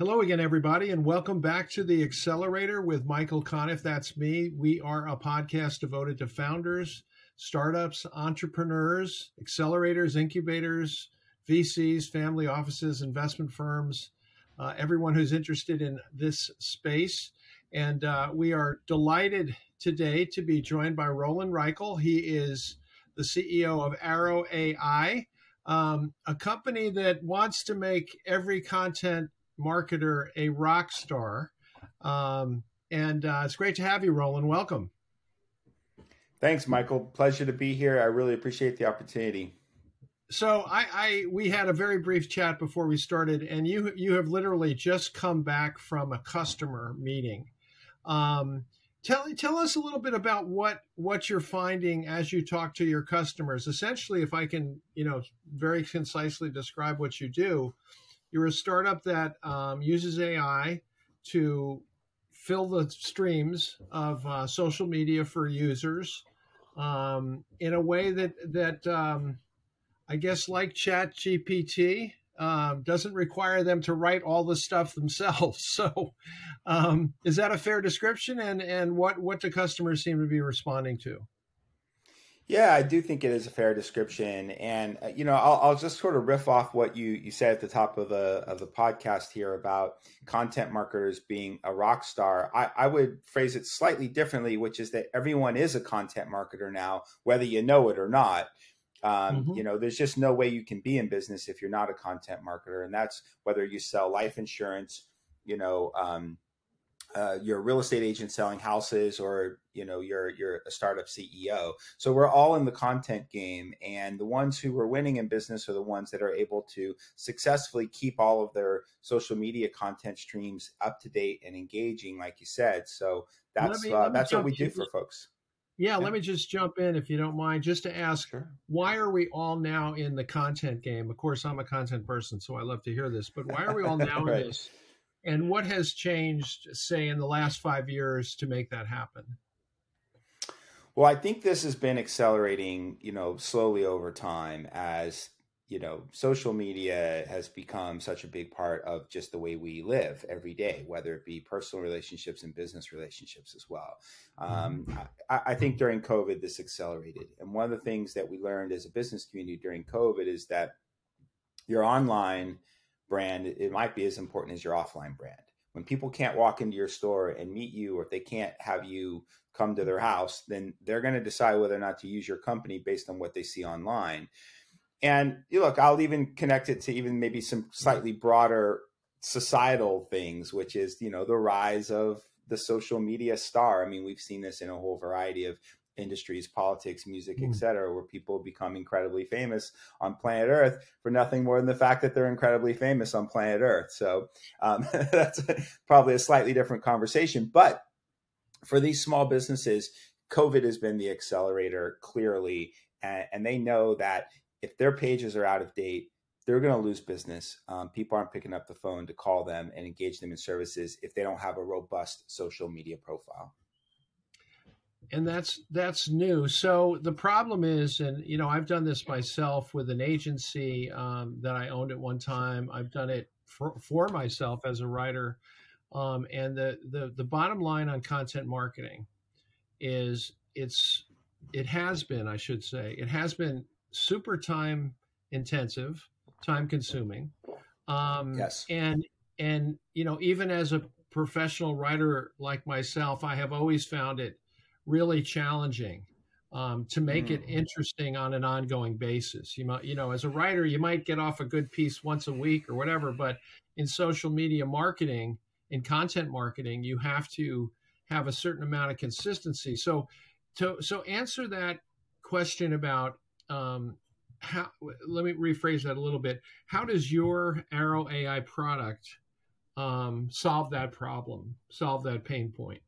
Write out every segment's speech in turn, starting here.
Hello again, everybody, and welcome back to the Accelerator with Michael Conniff. That's me. We are a podcast devoted to founders, startups, entrepreneurs, accelerators, incubators, VCs, family offices, investment firms, uh, everyone who's interested in this space. And uh, we are delighted today to be joined by Rolan Reichel. He is the CEO of Arrow AI, um, a company that wants to make every content marketer a rock star. Um, and uh, it's great to have you, Rolan. Welcome. Thanks, Michael. Pleasure to be here. I really appreciate the opportunity. So I, I we had a very brief chat before we started, and you you have literally just come back from a customer meeting. Um, tell tell us a little bit about what what you're finding as you talk to your customers. Essentially, if I can you know very concisely describe what you do, you're a startup that um, uses AI to fill the streams of uh, social media for users um, in a way that that um, I guess like Chat GPT um, doesn't require them to write all the stuff themselves. So, um, is that a fair description? And and what what do customers seem to be responding to? Yeah, I do think it is a fair description, and uh, you know, I'll, I'll, just sort of riff off what you you said at the top of the of the podcast here about content marketers being a rock star. I, I would phrase it slightly differently, which is that everyone is a content marketer now, whether you know it or not. Um, mm-hmm. You know, there's just no way you can be in business if you're not a content marketer, and that's whether you sell life insurance, you know, um, uh, you're a real estate agent selling houses or you know you're you're a startup ceo so we're all in the content game and the ones who are winning in business are the ones that are able to successfully keep all of their social media content streams up to date and engaging like you said so that's me, uh, that's what we do for folks yeah, yeah, let me just jump in if you don't mind, just to ask sure. why are we all now in the content game? Of course, I'm a content person, so I love to hear this, but why are we all now right. in this? And what has changed, say, in the last five years to make that happen? Well, I think this has been accelerating, you know, slowly over time as you know social media has become such a big part of just the way we live every day whether it be personal relationships and business relationships as well um, mm-hmm. I, I, think during covid this accelerated and one of the things that we learned as a business community during covid is that your online brand, it might be as important as your offline brand. When people can't walk into your store and meet you, or if they can't have you come to their house, then they're going to decide whether or not to use your company based on what they see online. And you look, I'll even connect it to even maybe some slightly broader societal things, which is, you know, the rise of the social media star. I mean, we've seen this in a whole variety of industries, politics, music, mm. etc., where people become incredibly famous on planet Earth for nothing more than the fact that they're incredibly famous on planet Earth. So um, that's probably a slightly different conversation. But for these small businesses, COVID has been the accelerator clearly, and, and they know that if their pages are out of date, they're going to lose business. Um, people aren't picking up the phone to call them and engage them in services if they don't have a robust social media profile and that's that's new. So the problem is, and you know, I've done this myself with an agency um, that I owned at one time. I've done it for, for myself as a writer, um, and the, the the bottom line on content marketing is it's it has been, I should say, it has been super time intensive, time consuming. Um, yes, and and you know, even as a professional writer like myself, I have always found it really challenging um, to make mm. it interesting on an ongoing basis. You might, you know, as a writer, you might get off a good piece once a week or whatever, but in social media marketing, in content marketing, you have to have a certain amount of consistency. So, to so answer that question about um, how. Let me rephrase that a little bit. How does your Arrow AI product um, solve that problem? Solve that pain point?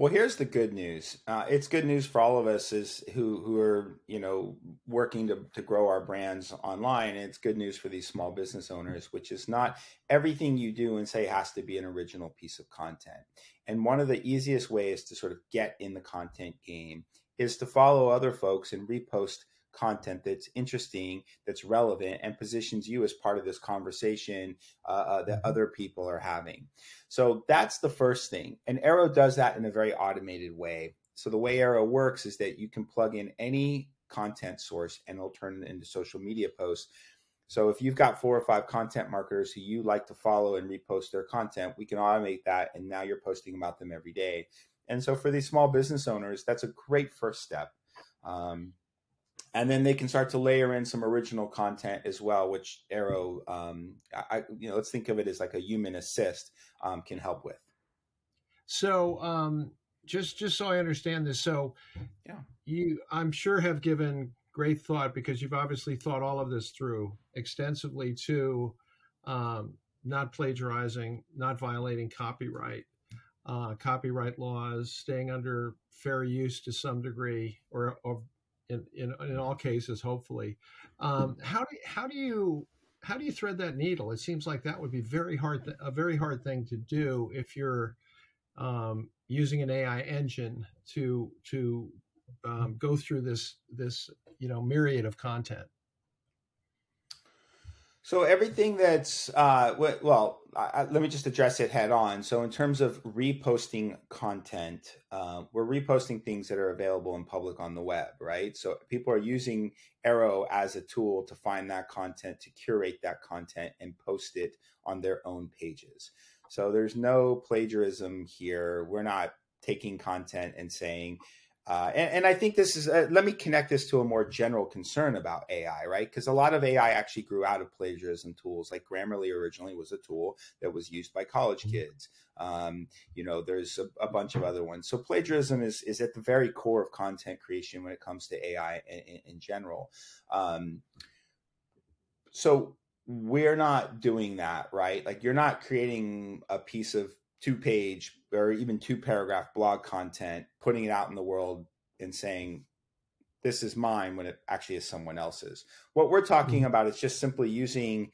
Well, here's the good news. Uh, it's good news for all of us is who who are you know working to to grow our brands online. And it's good news for these small business owners, which is not everything you do and say has to be an original piece of content. And one of the easiest ways to sort of get in the content game is to follow other folks and repost content that's interesting, that's relevant, and positions you as part of this conversation uh, uh, that mm-hmm. other people are having. So that's the first thing. And Arrow does that in a very automated way. So the way Arrow works is that you can plug in any content source and it'll turn it into social media posts. So if you've got four or five content marketers who you like to follow and repost their content, we can automate that. And now you're posting about them every day. And so for these small business owners, that's a great first step. Um, and then they can start to layer in some original content as well, which Arrow, um, I, you know, let's think of it as like a human assist um, can help with. So, um, just just so I understand this, so yeah, you I'm sure have given great thought because you've obviously thought all of this through extensively to um, not plagiarizing, not violating copyright, uh, copyright laws, staying under fair use to some degree, or, or in, in, in all cases, hopefully. Um, how do how do you how do you thread that needle? It seems like that would be very hard a very hard thing to do if you're um, using an AI engine to to um, go through this this you know myriad of content. So everything that's uh, well, I, let me just address it head on. So in terms of reposting content, uh, we're reposting things that are available in public on the web, right? So people are using Arrow as a tool to find that content, to curate that content, and post it on their own pages. So there's no plagiarism here. We're not taking content and saying, uh, and, and, I think this is, uh, let me connect this to a more general concern about AI, right? Because a lot of AI actually grew out of plagiarism tools. Like Grammarly originally was a tool that was used by college mm-hmm. kids. Um, you know, there's a, a, bunch of other ones. So plagiarism is, is at the very core of content creation when it comes to AI in, in general. Um, so we're not doing that, right? Like you're not creating a piece of two page or even two paragraph blog content, putting it out in the world and saying, this is mine when it actually is someone else's. What we're talking mm-hmm. about is just simply using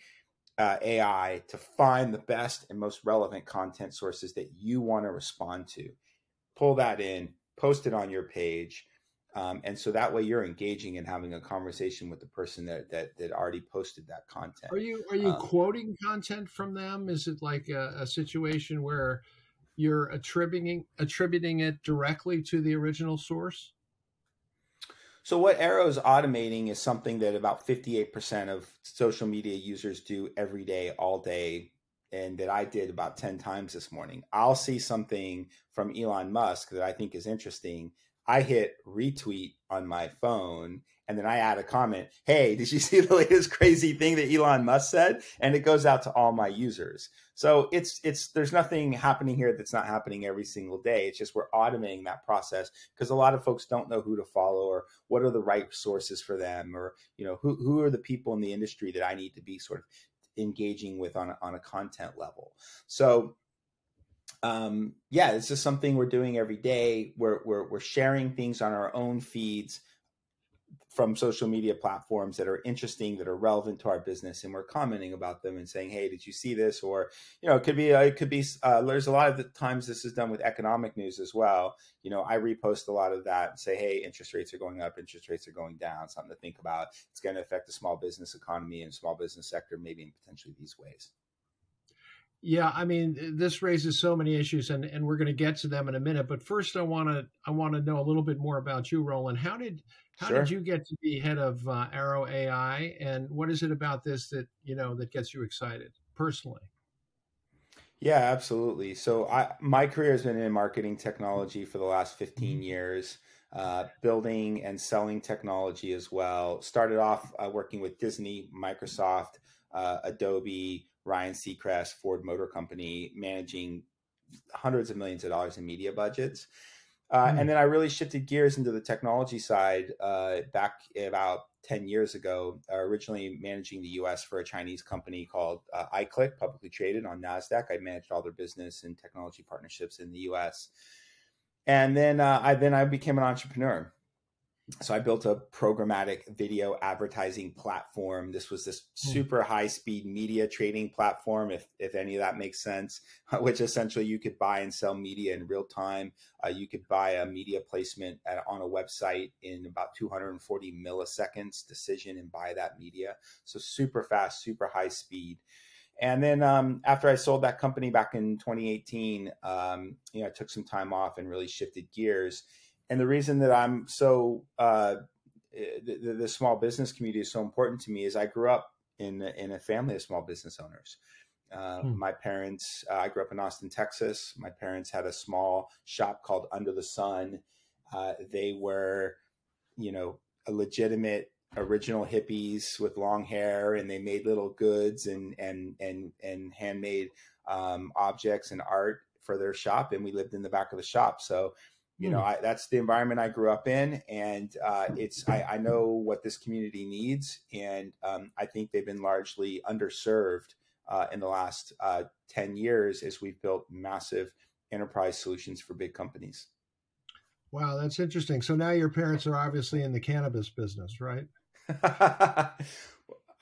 uh, AI to find the best and most relevant content sources that you want to respond to. Pull that in, post it on your page. Um, and so that way you're engaging and having a conversation with the person that that, that already posted that content. Are you are you um, quoting content from them? Is it like a, a situation where you're attributing attributing it directly to the original source? So what Arrow is automating is something that about 58% of social media users do every day, all day, and that I did about 10 times this morning. I'll see something from Elon Musk that I think is interesting. I hit retweet on my phone and then I add a comment, "Hey, did you see the latest crazy thing that Elon Musk said?" And it goes out to all my users. So it's it's there's nothing happening here that's not happening every single day. It's just we're automating that process because a lot of folks don't know who to follow or what are the right sources for them or you know who who are the people in the industry that I need to be sort of engaging with on a, on a content level. So um, yeah, this is something we're doing every day. We're, we're, we're sharing things on our own feeds from social media platforms that are interesting that are relevant to our business and we're commenting about them and saying hey did you see this? Or you know it could be uh, it could be uh, there's a lot of the times this is done with economic news as well. You know i repost a lot of that and say hey interest rates are going up interest rates are going down something to think about. It's going to affect the small business economy and small business sector maybe in potentially these ways yeah, I mean, this raises so many issues, and, and we're going to get to them in a minute. But first, I want to I want to know a little bit more about you, Rolan. How did how sure. did you get to be head of uh, Arrow AI, and what is it about this that you know that gets you excited personally? Yeah, absolutely. So, I my career has been in marketing technology for the last 15 mm-hmm. years, uh, building and selling technology as well. Started off uh, working with Disney, Microsoft, uh, Adobe, Ryan Seacrest, Ford Motor Company, managing hundreds of millions of dollars in media budgets. Uh, mm. And then I really shifted gears into the technology side uh, back about 10 years ago, uh, originally managing the US for a Chinese company called uh, iClick, publicly traded on NASDAQ. I managed all their business and technology partnerships in the US. And then uh, I then I became an entrepreneur so I built a programmatic video advertising platform. This was this hmm. super high speed media trading platform, if if any of that makes sense. Which essentially you could buy and sell media in real time. Uh, you could buy a media placement at, on a website in about 240 milliseconds, decision and buy that media. So super fast, super high speed. And then um, after I sold that company back in 2018, um, you know, I took some time off and really shifted gears and the reason that I'm so uh, the, the, small business community is so important to me is I grew up in in a family of small business owners. Uh, hmm. My parents, uh, I grew up in Austin, Texas. My parents had a small shop called Under the Sun. Uh, they were, you know, a legitimate original hippies with long hair, and they made little goods and and and and handmade um, objects and art for their shop. And we lived in the back of the shop, so you know hmm. I, that's the environment i grew up in and uh, it's I, I, know what this community needs and um, i think they've been largely underserved uh, in the last uh, 10 years as we've built massive enterprise solutions for big companies wow that's interesting so now your parents are obviously in the cannabis business right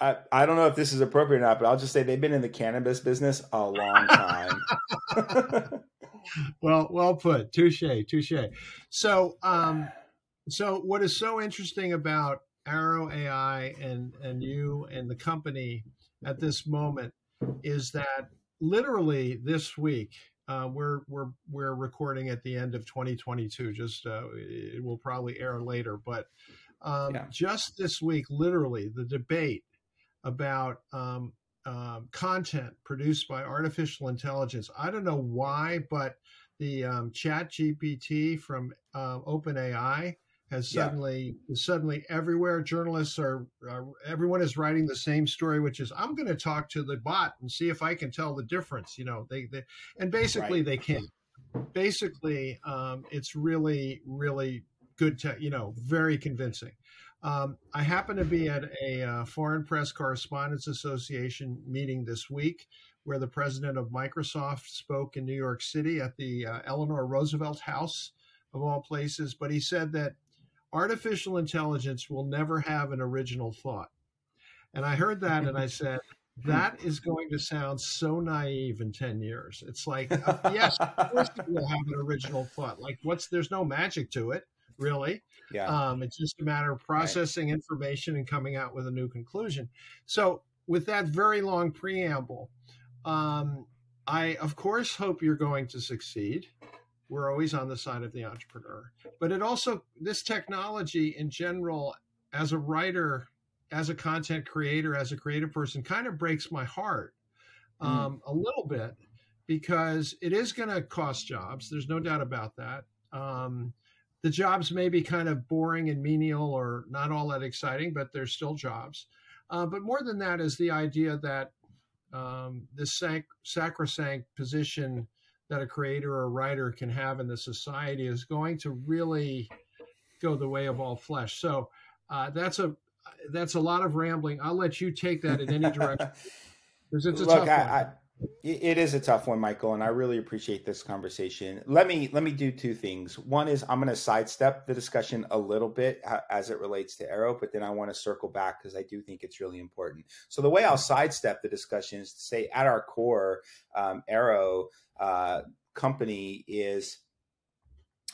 I, I don't know if this is appropriate or not, but I'll just say they've been in the cannabis business a long time. well, well put. Touche, touche. So, um, so what is so interesting about Arrow AI and and you and the company at this moment is that literally this week uh, we're we're we're recording at the end of 2022. Just uh, it will probably air later, but um, yeah. just this week, literally the debate about um, um, content produced by artificial intelligence. I don't know why, but the um, Chat GPT from uh, OpenAI has suddenly yeah. suddenly everywhere. Journalists are uh, everyone is writing the same story, which is I'm going to talk to the bot and see if I can tell the difference. You know, they, they and basically right. they can. Basically, um, it's really really good. To, you know, very convincing. Um, I happen to be at a uh, Foreign Press Correspondents Association meeting this week where the president of Microsoft spoke in New York City at the uh, Eleanor Roosevelt House, of all places. But he said that artificial intelligence will never have an original thought. And I heard that and I said, that is going to sound so naive in 10 years. It's like, uh, yes, of course it will have an original thought. Like, what's there's no magic to it really. Yeah. Um, it's just a matter of processing right. information and coming out with a new conclusion. So, with that very long preamble, um, I, of course, hope you're going to succeed. We're always on the side of the entrepreneur. But it also, this technology in general, as a writer, as a content creator, as a creative person, kind of breaks my heart mm. um, mm. a little bit because it is going to cost jobs. There's no doubt about that. Um, the jobs may be kind of boring and menial or not all that exciting, but they're still jobs. Uh, but more than that is the idea that um, this sac- sacrosanct position that a creator or a writer can have in the society is going to really go the way of all flesh. So uh, that's a that's a lot of rambling. I'll let you take that in any direction because it's a Look, tough I. I, it is a tough one, Michael, and I really appreciate this conversation. Let me let me do two things. One is I'm going to sidestep the discussion a little bit as it relates to Arrow, but then I want to circle back because I do think it's really important. So the way I'll sidestep the discussion is to say, at our core, um, Arrow uh, company is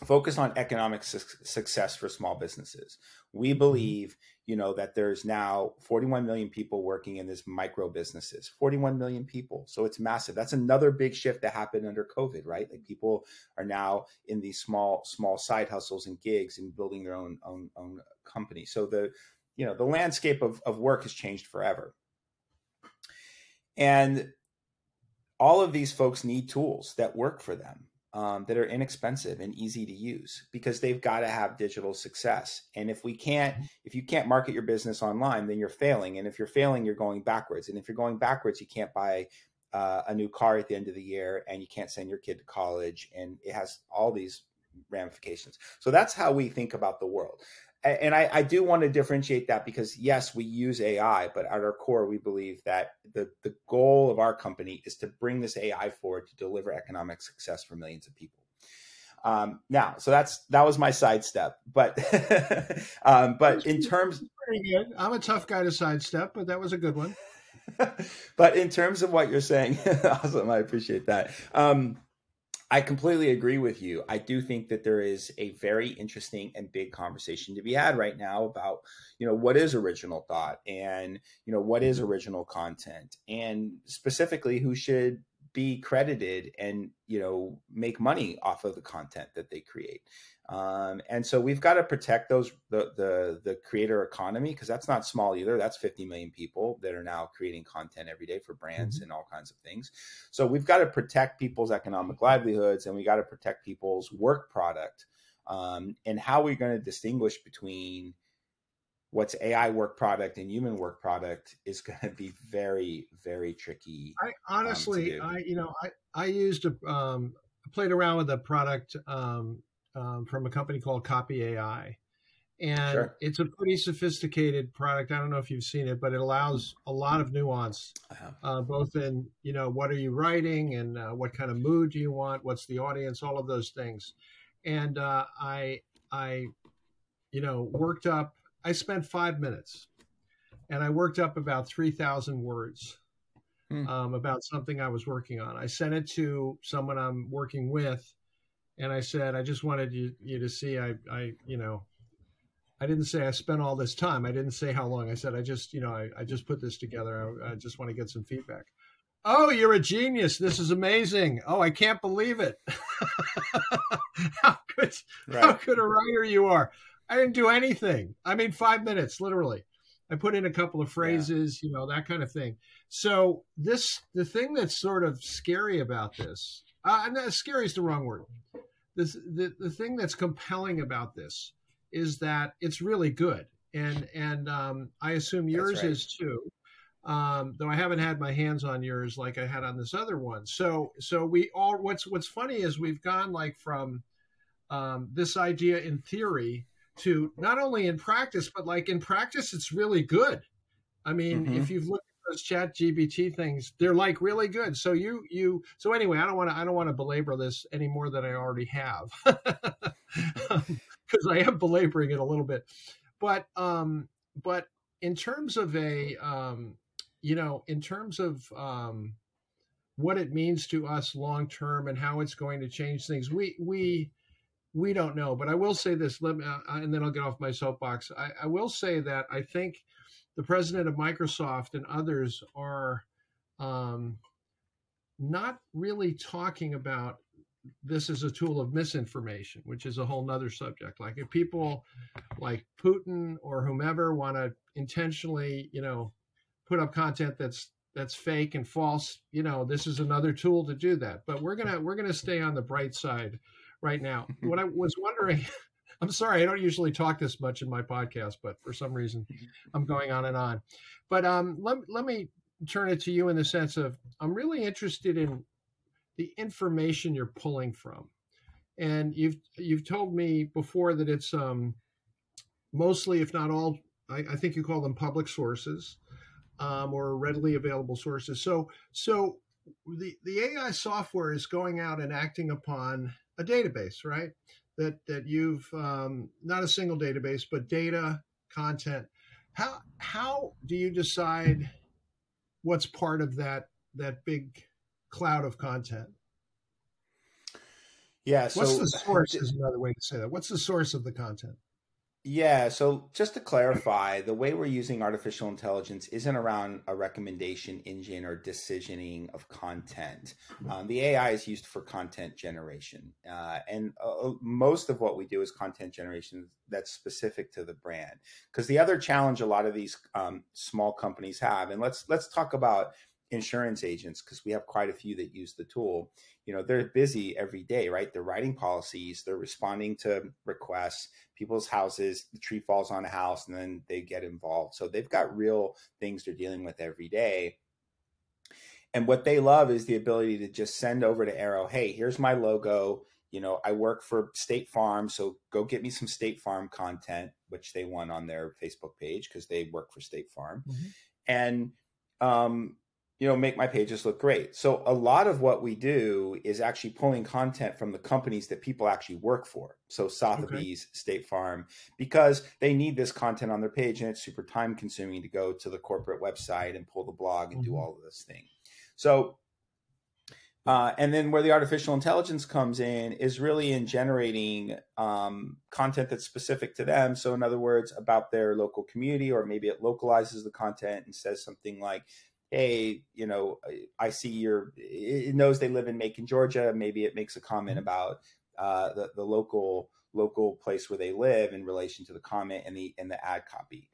focused on economic su- success for small businesses. We mm-hmm. believe you know that there's now 41 million people working in this micro businesses 41 million people. So it's massive. That's another big shift that happened under covid right? Like people are now in these small small side hustles and gigs and building their own own, own company. So the you know the landscape of, of work has changed forever. And all of these folks need tools that work for them um, that are inexpensive and easy to use because they've got to have digital success. And if we can't, mm-hmm. if you can't market your business online, then you're failing. And if you're failing, you're going backwards. And if you're going backwards, you can't buy uh, a new car at the end of the year and you can't send your kid to college. And it has all these ramifications. So that's how we think about the world and I, I, do want to differentiate that because yes, we use AI, but at our core, we believe that the the goal of our company is to bring this AI forward to deliver economic success for millions of people. Um, now, so that's that was my sidestep, but um, but in terms. I'm a tough guy to sidestep, but that was a good one. but in terms of what you're saying, awesome. I appreciate that. Um, I completely agree with you. I do think that there is a very interesting and big conversation to be had right now about, you know, what is original thought and, you know, what is mm-hmm. original content and specifically who should be credited and, you know, make money off of the content that they create. Um, and so we've got to protect those the the, the creator economy because that's not small either. That's 50 million people that are now creating content every day for brands mm-hmm. and all kinds of things. So we've got to protect people's economic livelihoods and we got to protect people's work product. Um, and how we're going to distinguish between what's AI work product and human work product is going to be very very tricky. I um, honestly, um, I you know I I used a um, played around with a product um, um, from a company called Copy AI. And sure. it's a pretty sophisticated product. I don't know if you've seen it, but it allows a lot of nuance, uh, both in you know what are you writing and uh, what kind of mood do you want, what's the audience, all of those things. And uh, I I you know worked up. I spent five minutes, and I worked up about three thousand words hmm. um, about something I was working on. I sent it to someone I'm working with, and I said, I just wanted you, you to see, I, I, you know, I didn't say I spent all this time. I didn't say how long. I said, I just, you know, I, I just put this together. I, I just want to get some feedback. Oh, you're a genius. This is amazing. Oh, I can't believe it. how good, right. how good a writer you are. I didn't do anything. I mean, five minutes, literally. I put in a couple of phrases, yeah. you know, that kind of thing. So this, the thing that's sort of scary about this, uh, no, scary is the wrong word the, the thing that's compelling about this is that it's really good, and and um, I assume yours right. is too. Um, though I haven't had my hands on yours like I had on this other one. So so we all what's what's funny is we've gone like from um, this idea in theory to not only in practice, but like in practice, it's really good. I mean, mm-hmm. if you've looked those chat GPT things they're like really good. So you you so anyway i don't want to i don't want to belabor this any more than i already have because i am belaboring it a little bit. But um but in terms of a um you know in terms of um what it means to us long term and how it's going to change things we we we don't know. But i will say this let me, uh, and then i'll get off my soapbox. I, I will say that i think the president of Microsoft and others are um, not really talking about this as a tool of misinformation, which is a whole nother subject. Like if people like Putin or whomever want to intentionally, you know, put up content that's that's fake and false, you know, this is another tool to do that. But we're gonna we're gonna stay on the bright side right now. what I was wondering I'm sorry, I don't usually talk this much in my podcast, but for some reason. I'm going on and on. But um, let, let me turn it to you in the sense of I'm really interested in the information you're pulling from. And you've you've told me before that it's um, mostly, if not all, I, I think you call them public sources um, or readily available sources. So so the the AI software is going out and acting upon a database, right? That that you've um, not a single database, but data content. How how do you decide what's part of that that big cloud of content? Yeah. So, what's the source? Is another way to say that. What's the source of the content? Yeah. So just to clarify, the way we're using artificial intelligence isn't around a recommendation engine or decisioning of content. Um, the AI is used for content generation. Uh, and uh, most of what we do is content generation that's specific to the brand. Because the other challenge a lot of these um, small companies have, and let's let's talk about insurance agents because we have quite a few that use the tool you know they're busy every day right? They're writing policies they're responding to requests people's houses the tree falls on a house and then they get involved. So they've got real things they're dealing with every day. And what they love is the ability to just send over to arrow hey here's my logo. You know i work for state farm so go get me some state farm content which they want on their facebook page because they work for state farm. Mm-hmm. and um, you know make my pages look great so a lot of what we do is actually pulling content from the companies that people actually work for so sotheby's okay. state farm because they need this content on their page and it's super time consuming to go to the corporate website and pull the blog and mm-hmm. do all of this thing so uh, and then where the artificial intelligence comes in is really in generating um, content that's specific to them. So, in other words, about their local community, or maybe it localizes the content and says something like, hey, you know, I see your, it knows they live in Macon, Georgia. Maybe it makes a comment mm-hmm. about uh, the, the local local place where they live in relation to the comment and the and the ad copy.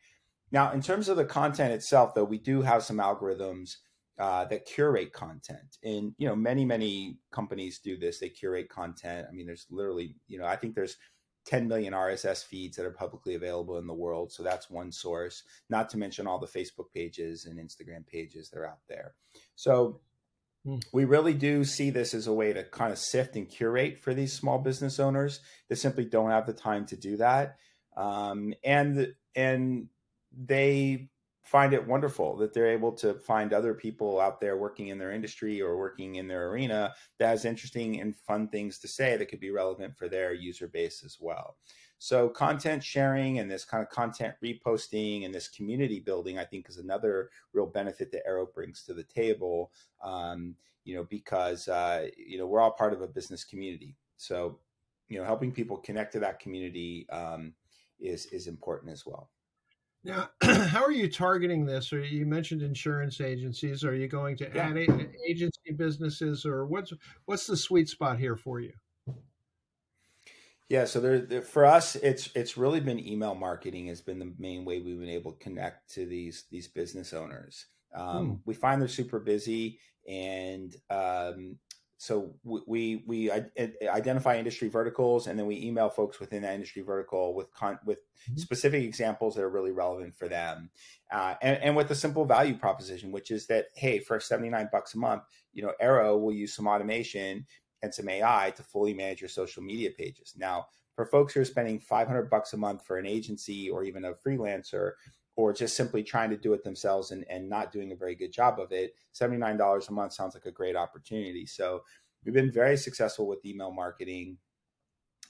Now, in terms of the content itself, though, we do have some algorithms uh, that curate content, and you know, many many companies do this. They curate content. I mean, there's literally, you know, I think there's 10 million RSS feeds that are publicly available in the world. So that's one source, not to mention all the Facebook pages and Instagram pages that are out there. So hmm. we really do see this as a way to kind of sift and curate for these small business owners that simply don't have the time to do that. Um, and, and they find it wonderful that they're able to find other people out there working in their industry or working in their arena that has interesting and fun things to say that could be relevant for their user base as well. So content sharing and this kind of content reposting and this community building, I think, is another real benefit that Arrow brings to the table. Um, you know, because uh, you know we're all part of a business community, so you know helping people connect to that community um, is is important as well. Now, how are you targeting this? Or you mentioned insurance agencies. Are you going to yeah. add a- agency businesses, or what's what's the sweet spot here for you? Yeah, so there, there, for us, it's it's really been email marketing has been the main way we've been able to connect to these these business owners. Um, hmm. We find they're super busy, and um, so we we identify industry verticals and then we email folks within that industry vertical with con- with mm-hmm. specific examples that are really relevant for them uh, and, and with a simple value proposition which is that hey for 79 bucks a month you know arrow will use some automation and some ai to fully manage your social media pages now for folks who are spending 500 bucks a month for an agency or even a freelancer or just simply trying to do it themselves and, and not doing a very good job of it, $79 a month sounds like a great opportunity. So we've been very successful with email marketing.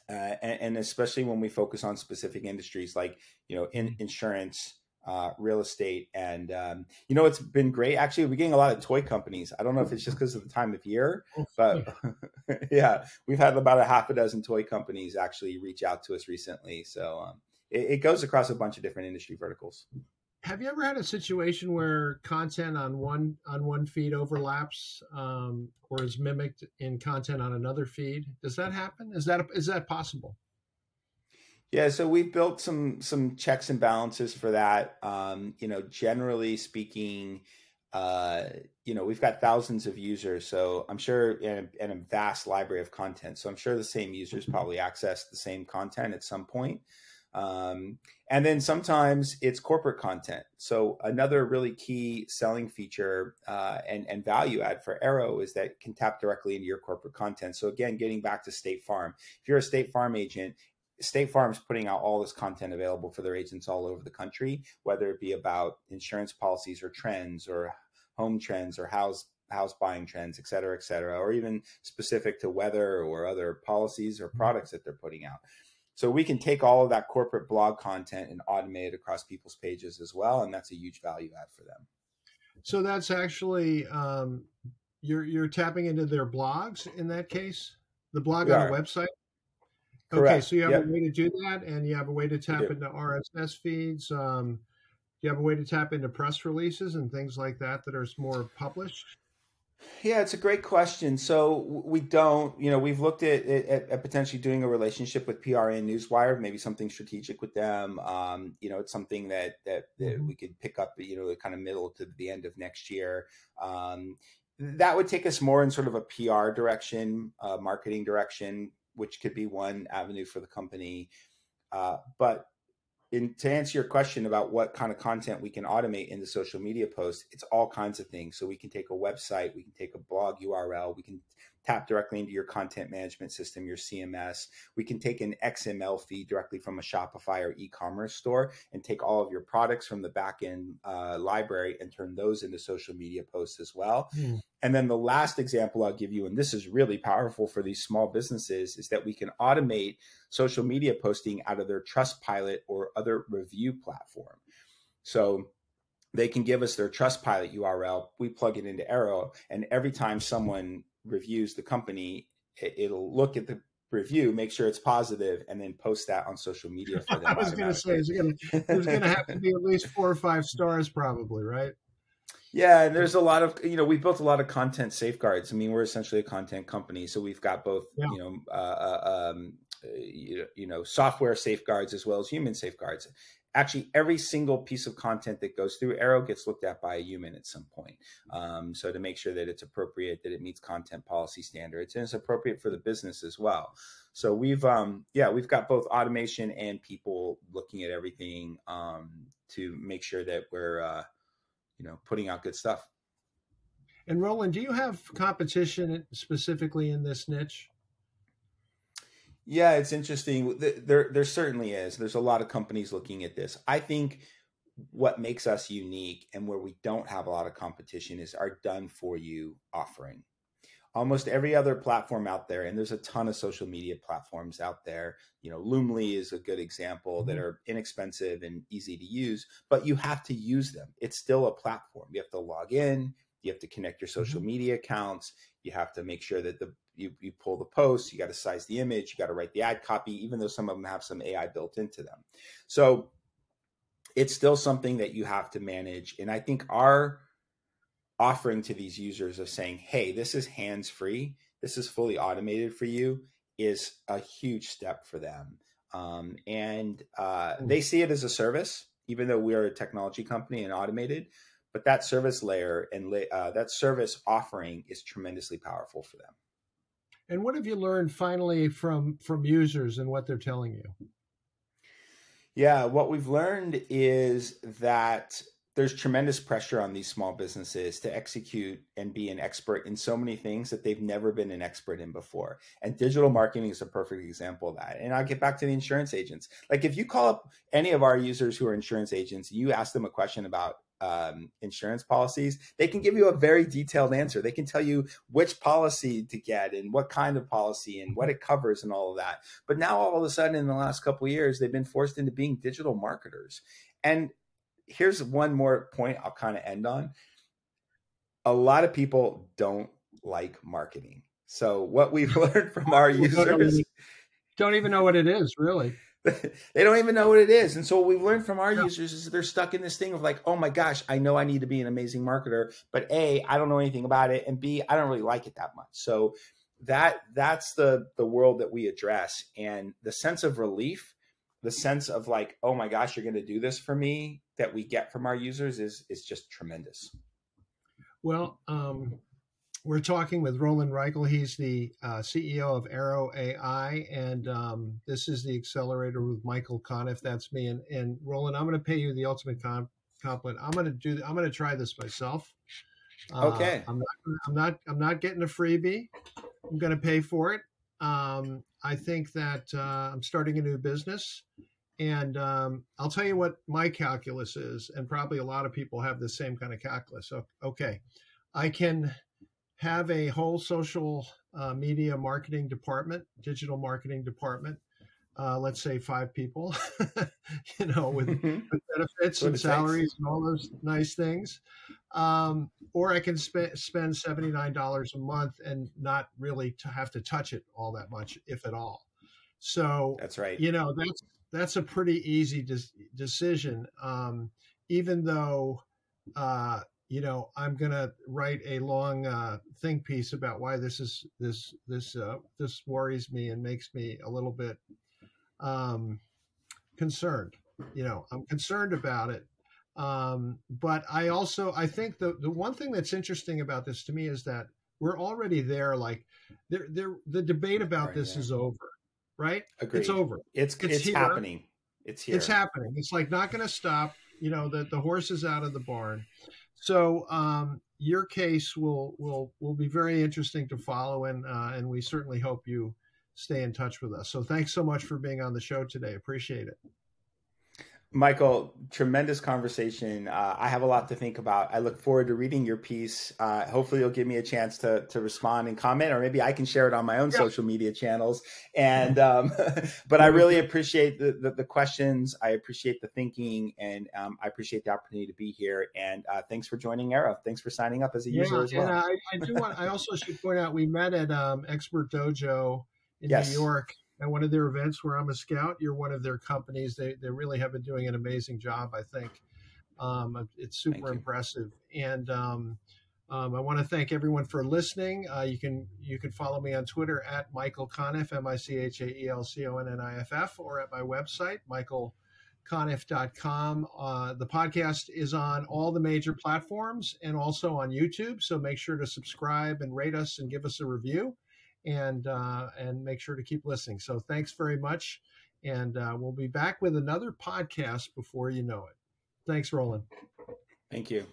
Uh, and, and, especially when we focus on specific industries like you know in insurance uh, real estate and um, you know it's been great actually we're getting a lot of toy companies i don't know if it's just because of the time of year but yeah we've had about a half a dozen toy companies actually reach out to us recently so um, it, it goes across a bunch of different industry verticals. Have you ever had a situation where content on one on one feed overlaps um, or is mimicked in content on another feed? Does that happen? Is that is that possible? Yeah, so we've built some some checks and balances for that. Um, you know, generally speaking, uh, you know, we've got thousands of users, so I'm sure in a, in a vast library of content. So I'm sure the same users probably access the same content at some point. Um, and then sometimes it's corporate content. So another really key selling feature uh, and, and value add for Arrow is that it can tap directly into your corporate content. So again, getting back to State Farm, if you're a State Farm agent, State Farm's putting out all this content available for their agents all over the country, whether it be about insurance policies or trends or home trends or house house buying trends, et cetera, et cetera, or even specific to weather or other policies or mm-hmm. products that they're putting out. So we can take all of that corporate blog content and automate it across people's pages as well, and that's a huge value add for them. So that's actually um, you're you're tapping into their blogs in that case, the blog we on are. the website. Correct. Okay, so you have yep. a way to do that, and you have a way to tap into RSS feeds. Um, you have a way to tap into press releases and things like that that are more published. Yeah, it's a great question. So we don't, you know, we've looked at, at, at potentially doing a relationship with PR and Newswire, maybe something strategic with them. Um, you know, it's something that that, that mm-hmm. we could pick up, you know, the kind of middle to the end of next year. Um, that would take us more in sort of a PR direction, uh, marketing direction, which could be one avenue for the company. Uh, but in, to answer your question about what kind of content we can automate in the social media posts, it's all kinds of things. So we can take a website, we can take a blog URL. We can tap directly into your content management system, your CMS. We can take an XML feed directly from a Shopify or e-commerce store and take all of your products from the backend uh, library and turn those into social media posts as well. Mm. And then the last example I'll give you, and this is really powerful for these small businesses, is that we can automate social media posting out of their Trustpilot or other review platform. So they can give us their Trustpilot URL. We plug it into Arrow, and every time someone reviews the company, it'll look at the review, make sure it's positive, and then post that on social media for them. I was going to say, there's going to have to be at least four or five stars, probably, right? Yeah, and there's a lot of you know we've built a lot of content safeguards. I mean, we're essentially a content company, so we've got both yeah. you know uh, uh um, you know software safeguards as well as human safeguards actually every single piece of content that goes through arrow gets looked at by a human at some point um, so to make sure that it's appropriate that it meets content policy standards and it's appropriate for the business as well so we've um, yeah we've got both automation and people looking at everything um, to make sure that we're uh, you know putting out good stuff and rolan do you have competition specifically in this niche yeah, it's interesting. There, there certainly is. There's a lot of companies looking at this. I think what makes us unique and where we don't have a lot of competition is our done for you offering. Almost every other platform out there, and there's a ton of social media platforms out there. You know, Loomly is a good example mm-hmm. that are inexpensive and easy to use, but you have to use them. It's still a platform. You have to log in, you have to connect your social mm-hmm. media accounts, you have to make sure that the you, you pull the post, you got to size the image, you got to write the ad copy, even though some of them have some AI built into them. So it's still something that you have to manage. And I think our offering to these users of saying, hey, this is hands free, this is fully automated for you, is a huge step for them. Um, and uh, hmm. they see it as a service, even though we are a technology company and automated. But that service layer and uh, that service offering is tremendously powerful for them. And what have you learned finally from from users and what they're telling you? Yeah, what we've learned is that there's tremendous pressure on these small businesses to execute and be an expert in so many things that they've never been an expert in before. And digital marketing is a perfect example of that. And I'll get back to the insurance agents. Like if you call up any of our users who are insurance agents, you ask them a question about um, insurance policies, they can give you a very detailed answer. They can tell you which policy to get and what kind of policy and what it covers and all of that. But now, all of a sudden, in the last couple years, they've been forced into being digital marketers. And here's one more point I'll kind of end on. A lot of people don't like marketing. So what we've learned from our users don't even know what it is, really. they don't even know what it is. And so what we've learned from our yeah. users is they're stuck in this thing of like, oh my gosh, I know I need to be an amazing marketer, but A, I don't know anything about it, and B, I don't really like it that much. So that that's the the world that we address. And the sense of relief, the sense of like, oh my gosh, you're gonna do this for me that we get from our users is is just tremendous. Well, um, we're talking with Rolan Reichel. He's the uh, CEO of Arrow AI, and um, this is the accelerator with Michael Conniff. That's me. And, and Rolan, I'm going to pay you the ultimate comp- compliment. I'm going to do. I'm going to try this myself. Uh, okay. I'm not. I'm not. I'm not getting a freebie. I'm going to pay for it. Um, I think that uh, I'm starting a new business, and um, I'll tell you what my calculus is, and probably a lot of people have the same kind of calculus. So, okay, I can have a whole social uh, media marketing department, digital marketing department. Uh, let's say five people, you know, with, mm-hmm. with benefits and salaries and all those nice things. Um, or I can sp- spend $79 a month and not really to have to touch it all that much, if at all. So that's right. You know, that's, that's a pretty easy de- decision. Um, even though, uh, you know, I'm going to write a long uh, think piece about why this is this this uh, this worries me and makes me a little bit um, concerned. You know, I'm concerned about it, um, but I also I think the the one thing that's interesting about this to me is that we're already there. Like, there there the debate about right, this yeah. is over, right? Agreed. It's over. It's it's, it's happening. It's here. It's happening. It's like not going to stop. You know, the the horse is out of the barn so um, your case will will will be very interesting to follow, and uh, and we certainly hope you stay in touch with us. So thanks so much for being on the show today. Appreciate it. Michael, tremendous conversation. Uh, I have a lot to think about. I look forward to reading your piece. Uh, hopefully, you'll give me a chance to to respond and comment, or maybe I can share it on my own yeah. social media channels. And um, but I really appreciate the, the, the questions. I appreciate the thinking, and um, I appreciate the opportunity to be here. And uh, thanks for joining Arrow. Thanks for signing up as a yeah, user as well. I, I do want. I also should point out we met at um, Expert Dojo in yes. New York at one of their events where I'm a scout. You're one of their companies. They they really have been doing an amazing job. I think um, it's super impressive. And um, um, I want to thank everyone for listening. Uh, you can you can follow me on Twitter at Michael Conniff, M I C H A E L C O N N I F F, or at my website, michaelconniff.com. Uh, the podcast is on all the major platforms and also on YouTube. So make sure to subscribe and rate us and give us a review and uh, and make sure to keep listening. So thanks very much, and uh, we'll be back with another podcast before you know it. Thanks, Rolan. Thank you.